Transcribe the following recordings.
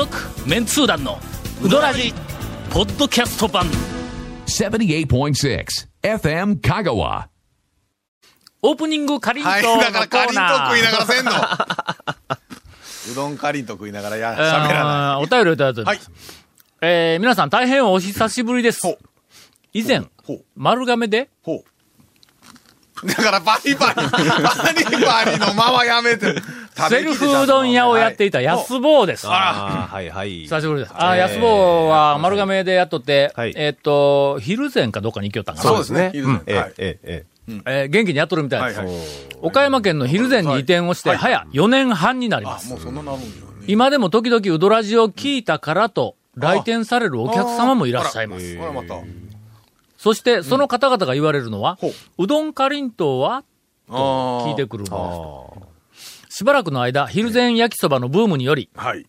続メンツー団のウドラジポッドキャスト版78.6 FM Kagawa. オープニングかりんとうはい、のコだからかりんとうーナー食いながらせんの。うどんかりんとう食いながらや、喋らなあーお便りをいただいております。えー皆さん大変お久しぶりです。以前、丸亀で。だからバリバリ、バリバリのままやめて。セルフうどん屋をやっていた安坊です。ああ、はいはい。久しぶりです。あー、安坊は丸亀でやっとって、はいえーっと、昼前かどっかに行きよったんかな。そうですね。いいですねえはいえ、え元気にやっとるみたいです。はいはい。岡山県の昼前に移転をして、早4年半になります。今でも時々うどラジを聞いたからと、来店されるお客様もいらっしゃいます。ほらまた。そして、その方々が言われるのは、ほううどんかりんとうは？あ聞いてくるのです。しばらくの間、昼前焼きそばのブームにより、はい。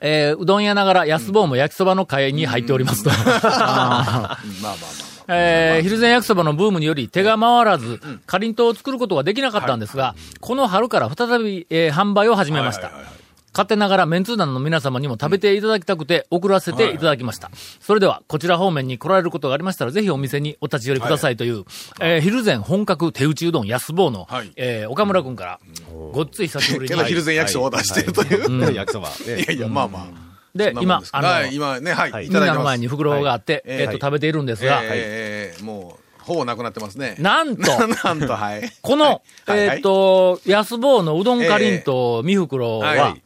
えーうどん屋ながら安坊も焼きそばの会に入っておりますと。まあまあまえー昼前焼きそばのブームにより手が回らず、かりんとうを作ることができなかったんですが、この春から再び、えー販売を始めました。はいはいはいはい勝手ながらメンツー団の皆様にも食べていただきたくて送らせていただきました。それでは、こちら方面に来られることがありましたら、ぜひお店にお立ち寄りくださいという、えー昼前本格手打ちうどん安坊の、はいえー岡村くんから、ごっつい久しぶりに けど、。昼前焼きそばを出してるという。え。焼きそば。ねいやいや、まあまあ。で、今あの、はい、今ね、はい。いみんなの。前に袋があって、はいえっ、と、はい食べているんですが、えー、もう、ほぼなくなってますね。なんと、なんと、はい。この、はいえっ、と、安坊のうどんかりんと三袋は、はい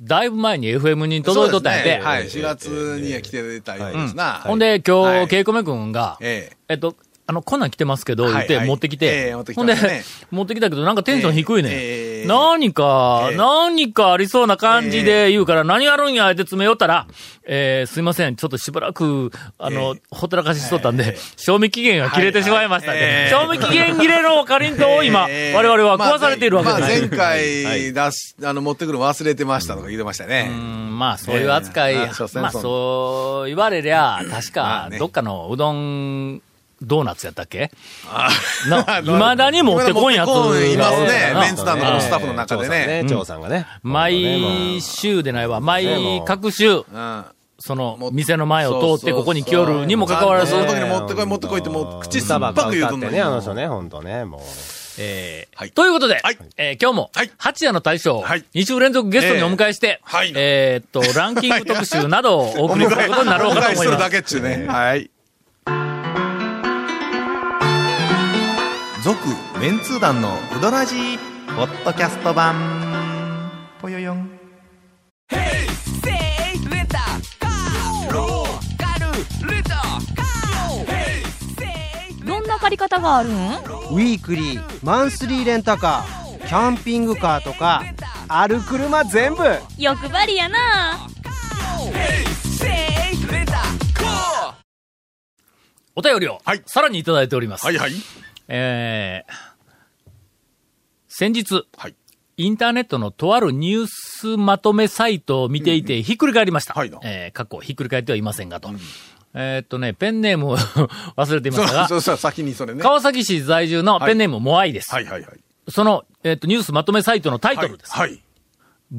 だいぶ前に FM に届いとったんやて、はい。4月には来てたようですな。ほんで、今日、はい。ケイコメ君が、え。えっと、あの、こんなん来てますけど、言って持ってきて、ほんで持ってきたけど、なんかテンション低いね。ええ何か、ええ。何かありそうな感じで言うから、何あるんや、って詰め寄ったら、えー、すいません、ちょっとしばらく、あの、ほったらかししとったんで、賞味期限が切れてしまいましたね。賞味期限切れのかりんとうを今、え。ー我々は食わされているわけです。まあ、前回出し、あの、持ってくるの忘れてましたとか言ってましたね。うんまあ、そういう扱い、まあ、そう言われりゃ、確まかどっかのうどん、ドーナツやったっけ？あな、未だに持ってこんやつがいますね。なメンツ団のスタッフの中でね。張さんがね。毎週でないわ、毎各週、うん。そのも、店の前を通ってここに来よるにもかかわらずそ、の時に持ってこい持ってこいってもう口酸っぱく言うとんね、あの人ね、ほんとね、もう。えーはいということで、はいえー今日もはい、八夜の大将、はい2週連続ゲストにお迎えして、えーはいえーっと、ランキング特集などをお送りすることになろうかと思いますお迎えするだ。けっちゅうね。はい。続メンツー団のウドラジーポッドキャスト版。ぽよよん。どんな借り方があるん？ウィークリーマンスリーレンタカーキャンピングカーとかある車全部。欲張りやな。お便りを、はい。さらにいただいております。はいはい。えー先日、はいインターネットのとあるニュースまとめサイトを見ていて、ひっくり返りました。はいなえー、過去、ひっくり返ってはいませんがと。えーっとね、ペンネームを 忘れていましたが、そうそう、先にそれね。川崎市在住のペンネームモアイです。はいはいはい。その、えーっと、ニュースまとめサイトのタイトルです。はい。はい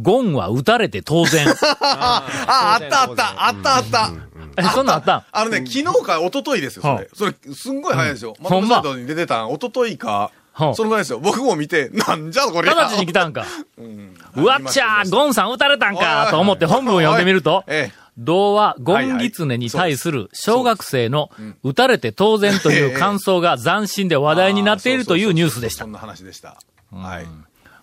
ゴンは撃たれて当然。あ、あったあった、あったあった。え、そんなんあったん？あのね、昨日か一昨日ですよ、それ。それ、すんごい早いですよ。まほんまサイトに出てたん、一昨日か？そのぐらいですよ。僕も見て、なんじゃこれ。直ちに来たんか。うわっちゃー、ゴンさん撃たれたんかと思って本文を読んでみると、ええ。童話、ゴンギツネに対する小学生の撃たれて当然という感想が斬新で話題になっているというニュースでしたそん。な話でした。はい。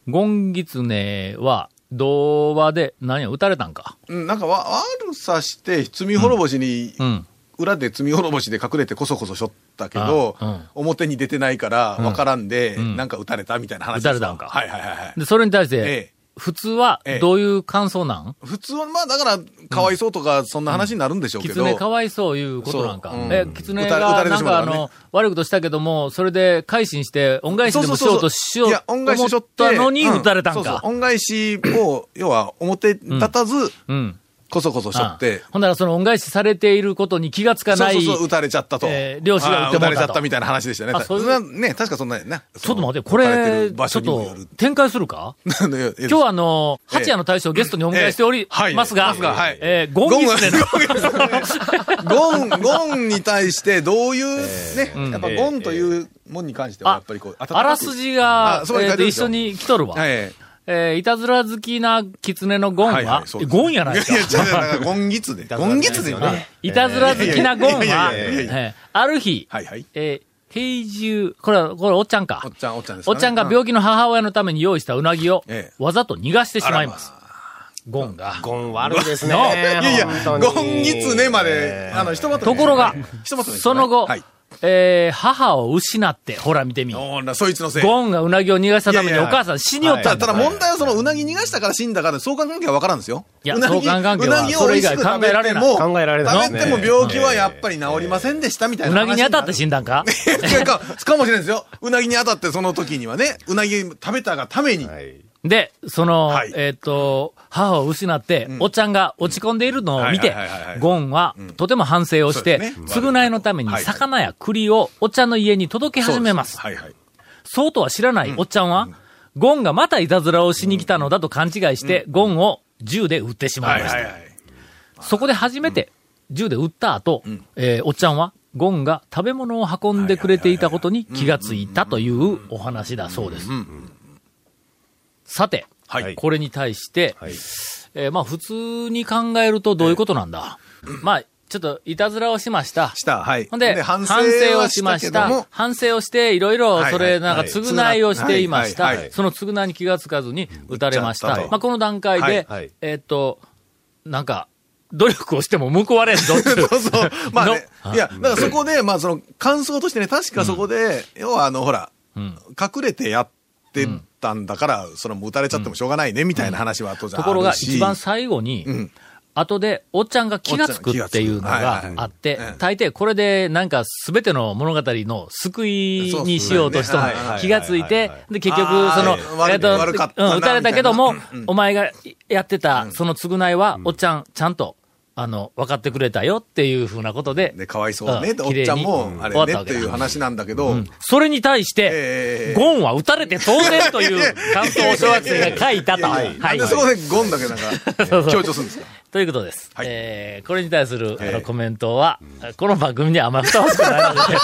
ゴンギツネは、童話で何や撃たれたんか。うん、なんかわ、悪さして、罪滅ぼしに、うん。裏で罪滅ぼしで隠れてこそこそしょったけど、あうん表に出てないから、わからんで、んなんか撃たれたみたいな話撃たれたんかはいはいはいはい。で、それに対して、ええ普通はええ。どういう感想なん？普通は、まあだから、かわいそうとか、そんな話になるんでしょうけど。キツネかわいそういうことなんか。そううん。え、キツネ撃たれ撃たがなんかあの、悪いことしたけども、それで改心して恩返しでもしようとしよういや、と思ってたのにうん撃たれたんそうそう。か。恩返しを、要は、表立たず、うん。こそこそしょって。あ、ほんならその恩返しされていることに気がつかない。そうそうそう、撃たれちゃったと。えー漁師が撃ってもらったれちゃったみたいな話でしたね。あそれはね、確かそんなやんな。ちょっと待って、これ、ちょっと。展開するか？今日はあの、ええ。八夜の大将をゲストにお迎えしておりますが。えーゴンギツネの、ゴン、ゴンに対してどういう、ね、やっぱええ。ゴンというもんに関しては、やっぱりこう、あらすじが、一緒に来とるわ。はい。えーいたずら好きな狐のゴンは、はいはいゴンやないか。いや、違う違う、だからゴンギツネ。ゴンギツネよね。いたずら好きなゴンは、ある日、はいはい。えー平住、これは、これおっちゃんかおっ。ちゃん、おっちゃんですかねおっちゃんが病気の母親のために用意したうなぎをええ、わざと逃がしてしまいます。ゴンが。ゴン悪いですね。の いやいや、ゴンギツネまで、あの、ひとまとめところがひとまとめですねその後、はい。えー母を失って、ほら見てみ。おーな、そいつのせい。ゴンがうなぎを逃がしたためにお母さん死によったたんだ。ただ問題はそのうなぎ逃がしたから死んだから相関関係は分からんですよ。いや相関関係はうなぎをそれ以外考えられない考えられない食べても病気はやっぱり治りませんでしたみたいうな話。なぎに当たって死んだんか 違うか、かもしれないですよ。うなぎに当たってその時にはね、うなぎ食べたがために。はい。で、その、はい。えっ、と、母を失って、おっちゃんが落ち込んでいるのを見てゴンは、とても反省をして、ね。償いのために魚や栗をおっちゃんの家に届け始めます。はいはい。そうとは知らないおっちゃんは、ゴンがまたいたずらをしに来たのだと勘違いして、ゴンを銃で撃ってしまました。はいいはいはい。そこで初めて、銃で撃った後、えーおっちゃんは、ゴンが食べ物を運んでくれていたことに気がついたというお話だそうです。さて、はい。これに対して、はい。えーまあ普通に考えるとどういうことなんだ、まあ、ちょっといたずらをしました。した、はい。ほんで、反省をしました。反省をして、いろいろ、はいそれ、なんか、はい。償いをしていました。その償いに気がつかずに撃たれました。まあ、この段階ではい。はい、えーっと、なんか、努力をしても報われんぞ そうそう。まあね。の？いや、だからそこで、まあその、感想としてね、確かそこで、要はあの、ほら、うん。隠れてやってたんだから、それも撃たれちゃってもしょうがないね、みたいな話は当然あるし。ところが、一番最後に、うん。後で、おっちゃんが気がつくっていうのがあって大抵これでなんか全ての物語の救いにしようとしとんの。そうそうね。はいはいはい気がついて、で、結局、そのはい、えっと、うん撃たれたけどもお前がやってたその償いは、おっちゃん、ちゃんと、あの、分かってくれたよっていうふうなことで、で、かわいそうね。おっちゃんもあ終わったわけだれねっていう話なんだけど、うんそれに対して、ええゴンは撃たれて当然という感想を小学生が書いたと。はいい。なんでそこでゴンだけなんか、強調するんですか？ということです。はいえーこれに対する、あええのコメントは、この番組にはあんまふさわしくないので、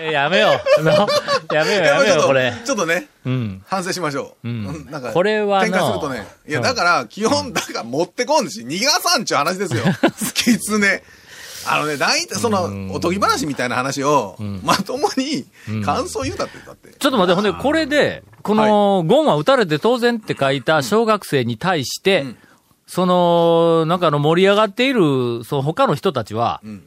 え ーやめよう。の やめよう、やめよう、これ。ちょっとね、うん。反省しましょう。うんうんなんか、これはの展開するとね。いや、だから、基本、だから持ってこんし、逃がさんちゅう話ですよ。キツネ。あのね、大体その、おとぎ話みたいな話を、まともに感想言うたって、だって。ちょっと待って、ほんで、これで、この、ゴンは撃たれて当然って書いた小学生に対して、んその、なんかあの盛り上がっている、その他の人たちは、ん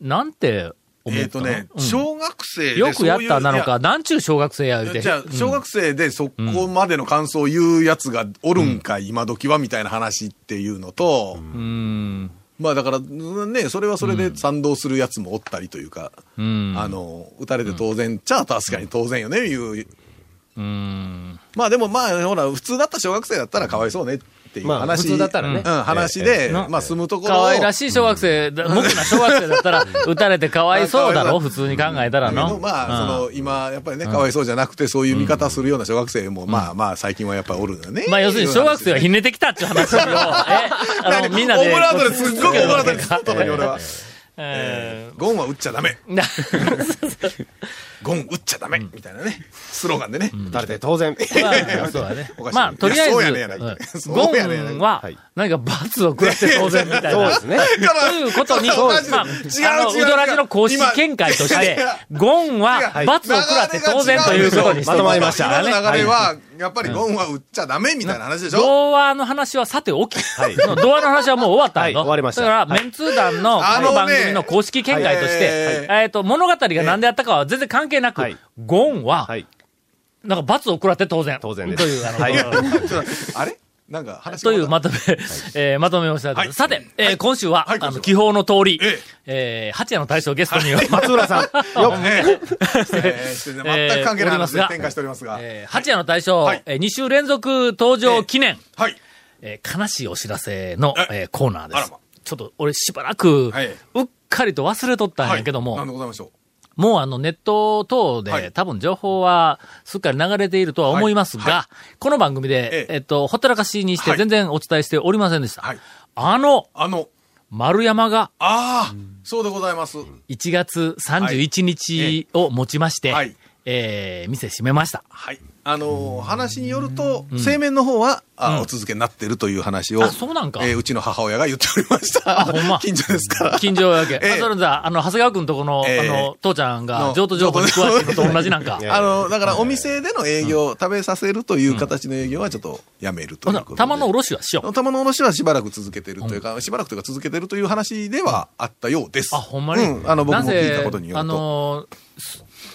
なんてえっとね、うん小学生でよくやったなのか、なんちゅう小学生や言うて。じゃあ、小学生でそこまでの感想を言うやつがおるんか、今時はみたいな話っていうのと、うん。まあだから、ね、それはそれで賛同するやつもおったりというか、うん。あの、撃たれて当然、じゃあ確かに当然よね、いう。うん。まあでもまあ、ほら、普通だった小学生だったらかわいそうねっていうまあ、話。普通だったらね。うん、話で、なまあ住むところを。可愛らしい小学生、だ無垢な小学生だったら、撃たれてかわいそうだろ、普通に考えたらの。まあ、うんその、今、やっぱりね、かわいそうじゃなくて、そういう見方するような小学生も、まあまあ、最近はやっぱりおるんだよね。まあ、要するに小学生はひねてきたっていう話を、え、あの、みんなで。オブラートですっごくオブラートに突っ込んだのに、俺は。えゴンは撃っちゃダメ。ゴン撃っちゃダメ。みたいなね。スローガンでね。撃たれて当然。まあ、とりあえず、ゴンははい、何か罰を食らって当然みたいな。そうですね。ということに、まあ、あ違うの、違うウドラジの公式見解としてゴンは罰を食らって当然ということにしてまとまりました流れはいは、やっぱりゴンは撃っちゃダメみたいな話でしょ？童話の話はさておき。童話の話はもう終わったの、はい終わりました。だから、メンツー団のこあのねの番組の公式見解として、はいえっと、物語が何であったかは全然関係なく、はい。ゴンは、はい。なんか罰を食らって当然。当然です。という、あの、はい。ちょっとあれ？なんか話がというまとめ、えーまとめをした。いと思い。ますさて、えー今週は、はいあの、気泡の通り、ええ。ー八夜の大将ゲストに、松浦さん。よっえええー全く関係ない話で展開しておりますが。えー八夜の大将、はい。えー2週連続登場記念、はい。えー悲しいお知らせの、ええ。ーコーナーです。ちょっと俺しばらく、はい。うっかりと忘れとったんやけども、はい、なんでございましょもうあのネット等で、はい多分情報はすっかり流れているとは思いますが、はいはこの番組で、えええっと、ほったらかしにしてはい全然お伝えしておりませんでした。はいあの、う。あの、丸山がああ、そうでございます。1月31日をもちまして、はいえー店閉めました。はい。あのー話によると、製麺の方は、あお続けになってるという話を、あそうなんかえーうちの母親が言っておりました。近所ですから。近所やけ。ええあ、それじゃあ、あの、長谷川くんとこの、ええあの、父ちゃんがの譲渡情報に詳しいのと同じなんか。あの、だからお店での営業、食べさせるという形の営業はちょっとやめるということで。玉のおろしはしよう。玉の卸はしばらく続けてるというか、しばらくというか続けてるという話ではあったようです。あ、ほんまに、うん、あの、僕も聞いたことによあると。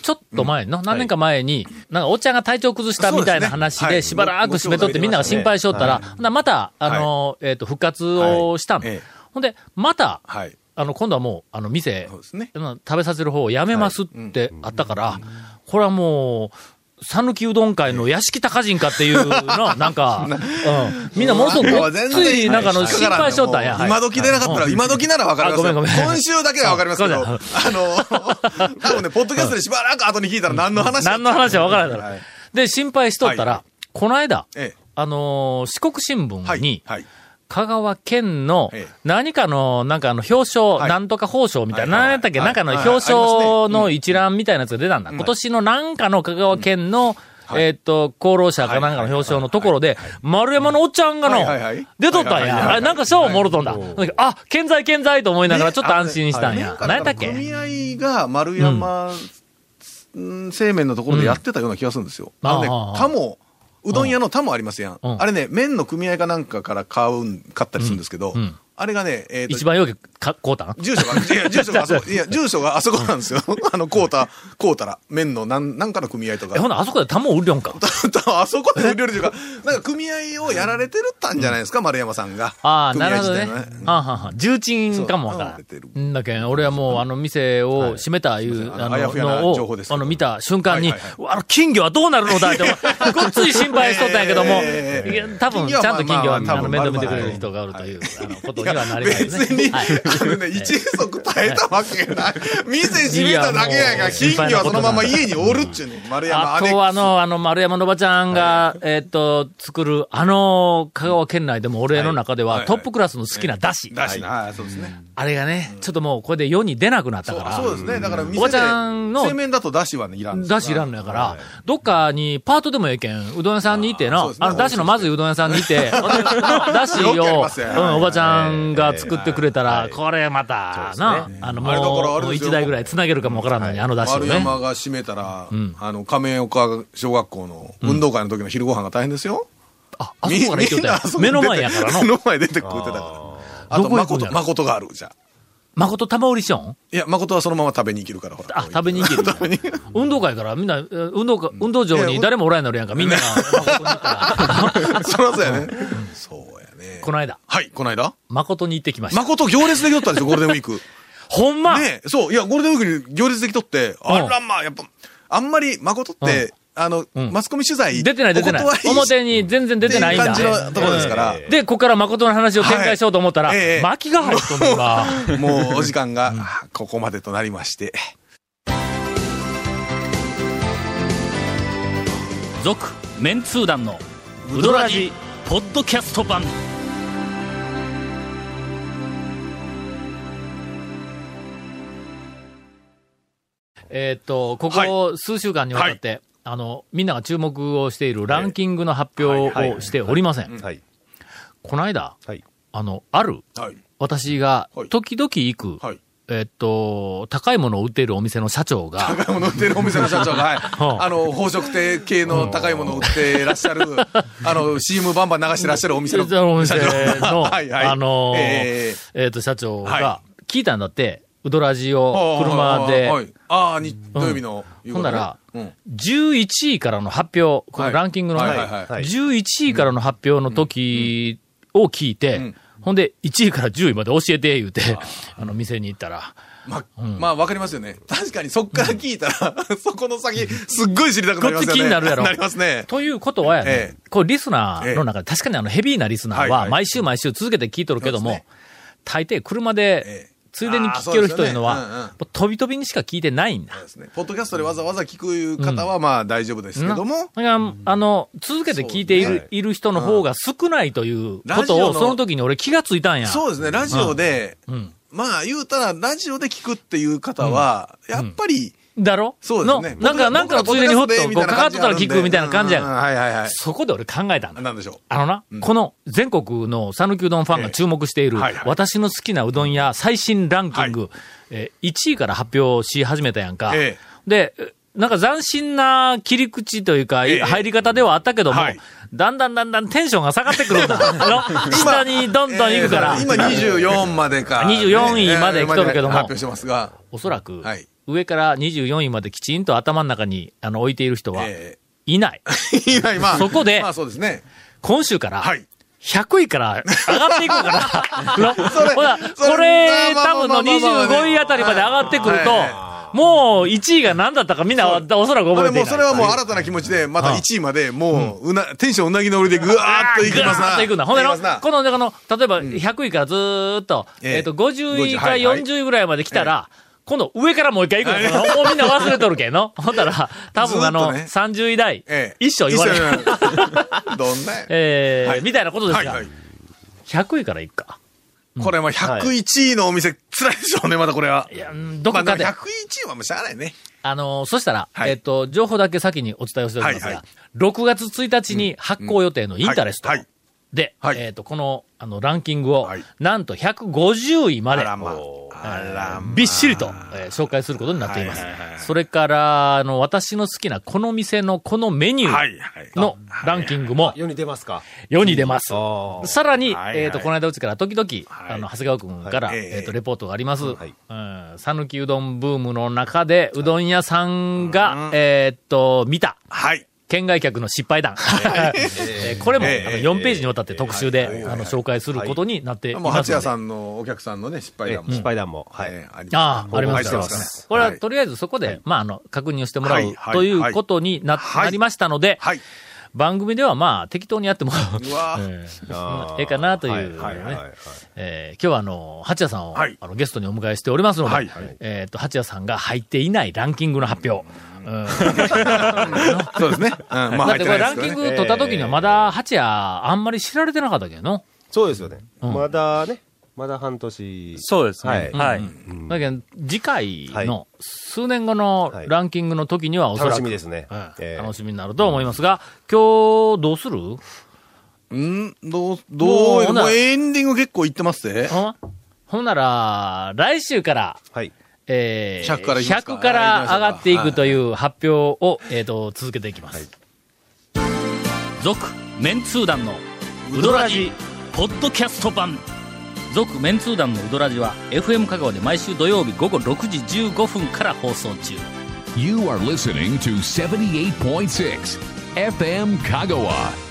ちょっと前の、何年か前に、なんかおっちゃんが体調崩したみたいな話で、しばらく閉めとってみんなが心配しとったら、また、あのーえっ、と、復活をしたの。ほんで、また、はい。あの、今度はもう、あの、店、食べさせる方をやめますってあったから、これはもう、讃岐うどん会の屋敷高人かっていうの、なんか、うん、みんなものすごくごっつい、なんかあの、心配しとったんや。今時でなかったら、今時ならわかりますんごめん今週だけはわかりますけど、あの、多分ね、ポッドキャストでしばらく後に聞いたら何の話だ何の話は分からないだろはい。で、心配しとったら、はこの間、ええ。あのー四国新聞はい。に、はい。香川県のええ。何かの、なんかあの表彰、はい。なんとか報奨みたいな、はい。何やったっけ、はい。なんかのはい。表彰の一覧みたいなやつが出たんだ。今年のなんかの香川県の、はい。えーっと、功労者かなんかの表彰のところで、丸山のおっちゃんがの出とったんや。なんか賞をもろとんだ。あ、健在健在と思いながらちょっと安心したんや。何やったっけ？組合が丸山、うん。製麺のところでやってたような気がするんですよ。あのねああ、タモ、うどん屋のタモありますやん。うん。あれね、麺の組合かなんかから買うん、買ったりするんですけど、うんうんあれがね、えーと一番よくか、こうたん？住所が、いや、住所があそこ、いや、住所があそこなんですよ。あの、こうた、こうたら、麺のなん、なんかの組合とか。え、。ほな、あそこで玉を売りょんか？あそこで売りよるというか、なんか組合をやられてるったんじゃないですか、丸山さんが。ああ、なるほどね。はんはん重鎮かもわからん。だけん、俺はもう、あの、店を閉めたいう、ああの、をあの、見た瞬間にあの、金魚はどうなるのだって、ごっつい心配しとったんやけども、多分、ちゃんと金魚は、まあの、面倒見てくれる人がおるという、あの、ことにはなりますね。別に、はい。あのね、一足耐えたわけない。店閉めただけやから、いやもう金魚はそのまま家におるっちゅうねん。丸山あと、あの、あの、丸山のおばちゃんが、えーっと、作る、あの、香川県内でも俺の中ではトップクラスの好きなだし。だしな、はい、そうですね。あれがね、ちょっともうこれで世に出なくなったから。そうですね。だからおばちゃんの製麺だとだしはね、いらんだしいらんのやから、どっかにパートでもええけん、うどん屋さんにいてな。あの、だしのまずいうどん屋さんにいて、だしを、うん、おばちゃんが作ってくれたら、はいこれまた、な、あの、もう、一台ぐらい繋げるかもわからんのに、あのだしを丸ね。山が閉めたら、あの、亀岡小学校の運動会の時の昼ご飯が大変ですよ。あ、あそこから行ったんやみんなあそこ目の前やからの。目の前出て食うてたから。あと、誠、誠がある、じゃあ。誠玉売りしよんいや、誠はそのまま食べに行けるから、ほら。あ、食べに行ける。運動会からみんな、え運動会、運動場に誰もおらんのるやんか、みんなが誠に行ったら。そらそうやね。そうやね。この間、はい、この間？誠に行ってきました。誠行列できとったんですよ、ゴールデンウィーク。ほんま。ねえそう、いや、ゴールデンウィークに行列できとって、あうん。らまあ、やっぱ、あんまり誠って、あの、ん。マスコミ取材、出てない出てない。表に全然出てないんだ。感じのところですから、で、ここから誠の話を展開しようと思ったら、巻きが入っとんのが、もうお時間が、ここまでとなりまして。続、メンツー団の、ウドラジ、ポッドキャスト版。えーっと、ここ数週間にわたって、あの、みんなが注目をしているランキングの発表をしておりません。はい。この間、はい。あの、ある、はい。私がはい、時々行く、はい。えーっと、高いものを売っているお店の社長が、高いもの売ってるお店の社長が、はい。ん。あの、宝飾亭系の高いものを売ってらっしゃる、あの、CM バンバン流してらっしゃるお店のの、はいはい。あのーえ。えっ、と、社長がは、聞いたんだって、ウドラジーを車で、はいああ、に土曜日の夕方ね。ほんならうん。11位からの発表、このはい。ランキングの、はいはいはいはい。11位からの発表の時を聞いて、ん。ほんで、1位から10位まで教えて、言うて、あの、店に行ったら、まあ、まあ、わかりますよね。確かにそっから聞いたら、そこの先、すっごい知りたくなりますよね。こっち気になるやろ。なりますね。ということはやね、ええ。こうリスナーの中で、確かにあのヘビーなリスナーは、毎週毎週続けて聞いとるけども、そうですね。大抵車えでえ、ついでに聞ける人いうのは、飛び飛びにしか聞いてないんだ。ですね。ポッドキャストでわざわざ聞く方は、まあ大丈夫ですけども、だからあの、続けて聞いている,、いる人の方が少ないということを、その時に俺気がついたんや。そうですね、ラジオで、ん。まあ言うたら、ラジオで聞くっていう方は、やっぱり、だろ？そうですね。のなんか、なんかのついでにほっと、こう、かかっとったら聞くみたいな感じやんうんはいはいはい。そこで俺考えたんだ。なんでしょう？あのな、この全国の讃岐うどんファンが注目している、はいはい。私の好きなうどん屋最新ランキング、えー1位から発表し始めたやんか。えで、なんか斬新な切り口というか、ええ。入り方ではあったけども、はい。だんだんだんだんテンションが下がってくるんだ。あの下にどんどん行くから、えー今24までか。24位まで来とるけども。えー発表してますが。おそらく、はい上から24位まできちんと頭の中にあの置いている人はえいない。ー今、まあ。そこでまあそうですね。今週から、はい。100位から上がっていくのかな それ ほら、それこれ、多分のまあまあまあ25位あたりまで上がってくるとは、もう1位が何だったかみんなはおそらく覚えていない。それはもう新たな気持ちで、また1位まで、もう、うな、テンションうなぎのりでぐわーっといきますな。ぐーっといくんだ。ほんでの、この、この、例えば100位からずーっと、えええっと、50位からはいはい40位ぐらいまで来たら、今度上からもう一回行くの。もうみんな忘れとるけんの。ほんだら、多分あの、ずーっとね。30位台、ええ。一生言われる。どんなや えーはい。みたいなことですが、はいはい。100位からいくか。これも101位のお店、辛いでしょうね、またこれは。いや、うんどこかで、まあ、101位はもうしゃあないね。あのーそしたら、はい。えっと、情報だけ先にお伝えをしておきますが、はいはい。6月1日に発行予定のインタレスト。はいはいで、はいえっと、この、あの、ランキングを、はいなんと150位まで、まあ。びっしりと、えー紹介することになっています。はいはいはいはいそれから、あの、私の好きなこの店のこのメニュはいーはい。のランキングも世に出ますか？世に出ます。あさらに、はいはいえっ、と、この間うちから時々、はいあの、長谷川くんから、はいえっ、と、レポートがあります。はいうん。讃岐うどんブームの中で、うどん屋さんが、えっと、見た、はい。県外客の失敗談。えーこれも、ええあの4ページにわたって特集で、あの、紹介することになっていもう、ますので。八谷さんのお客さんのね、失敗談も。失敗談も。はい。えーありああ、あります。これは、はい。とりあえずそこで、まあ、あの、確認をしてもらう、ということにな、はい。なりましたので、はい。番組ではまあ、適当にやっても、うわー。えーええかなという、ね。今日はあの、八谷さんを、はい。あのゲストにお迎えしておりますので、はい。はいえっ、と、八谷さんが入っていないランキングの発表。うん。そうですね。うん、まあだってこれランキング取った時にはまだ八谷あんまり知られてなかったけどの？そうですよね。うん。まだね、まだ半年。そうですね。はい。だけど、次回はの数年後のはい。ランキングの時にはおそらく、楽しみですね。楽しみになると思いますが、今日どうする？うん、どう、もどう、もうエンディング結構いってますね。ほん？ほんなら、来週から、はい。えー、100からいきますか100から上がっていくという発表を、えっ、と、続けていきます。続、メンツー団のウドラジ、ポッドキャスト版。続、メンツー団のウドラジは、FM 香川で毎週土曜日午後6時15分から放送中。You are listening to 78.6 FM Kagawa.